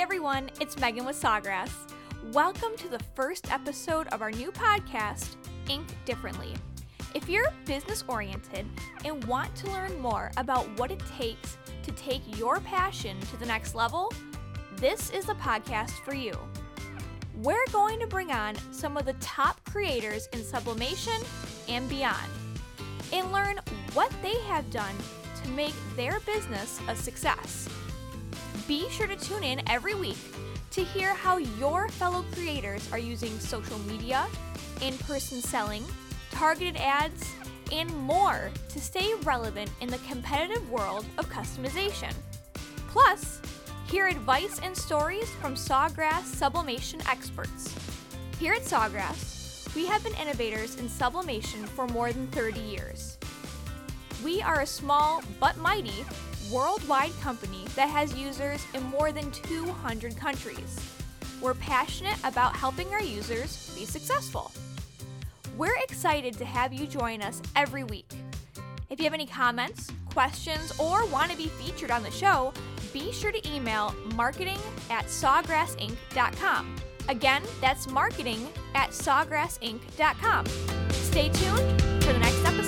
everyone, it's Megan with Sawgrass. Welcome to the first episode of our new podcast, Ink Differently. If you're business oriented and want to learn more about what it takes to take your passion to the next level, this is the podcast for you. We're going to bring on some of the top creators in sublimation and beyond and learn what they have done to make their business a success. Be sure to tune in every week to hear how your fellow creators are using social media, in person selling, targeted ads, and more to stay relevant in the competitive world of customization. Plus, hear advice and stories from Sawgrass sublimation experts. Here at Sawgrass, we have been innovators in sublimation for more than 30 years. We are a small but mighty worldwide company that has users in more than 200 countries. We're passionate about helping our users be successful. We're excited to have you join us every week. If you have any comments, questions, or want to be featured on the show, be sure to email marketing at sawgrassinc.com. Again, that's marketing at sawgrassinc.com. Stay tuned for the next episode.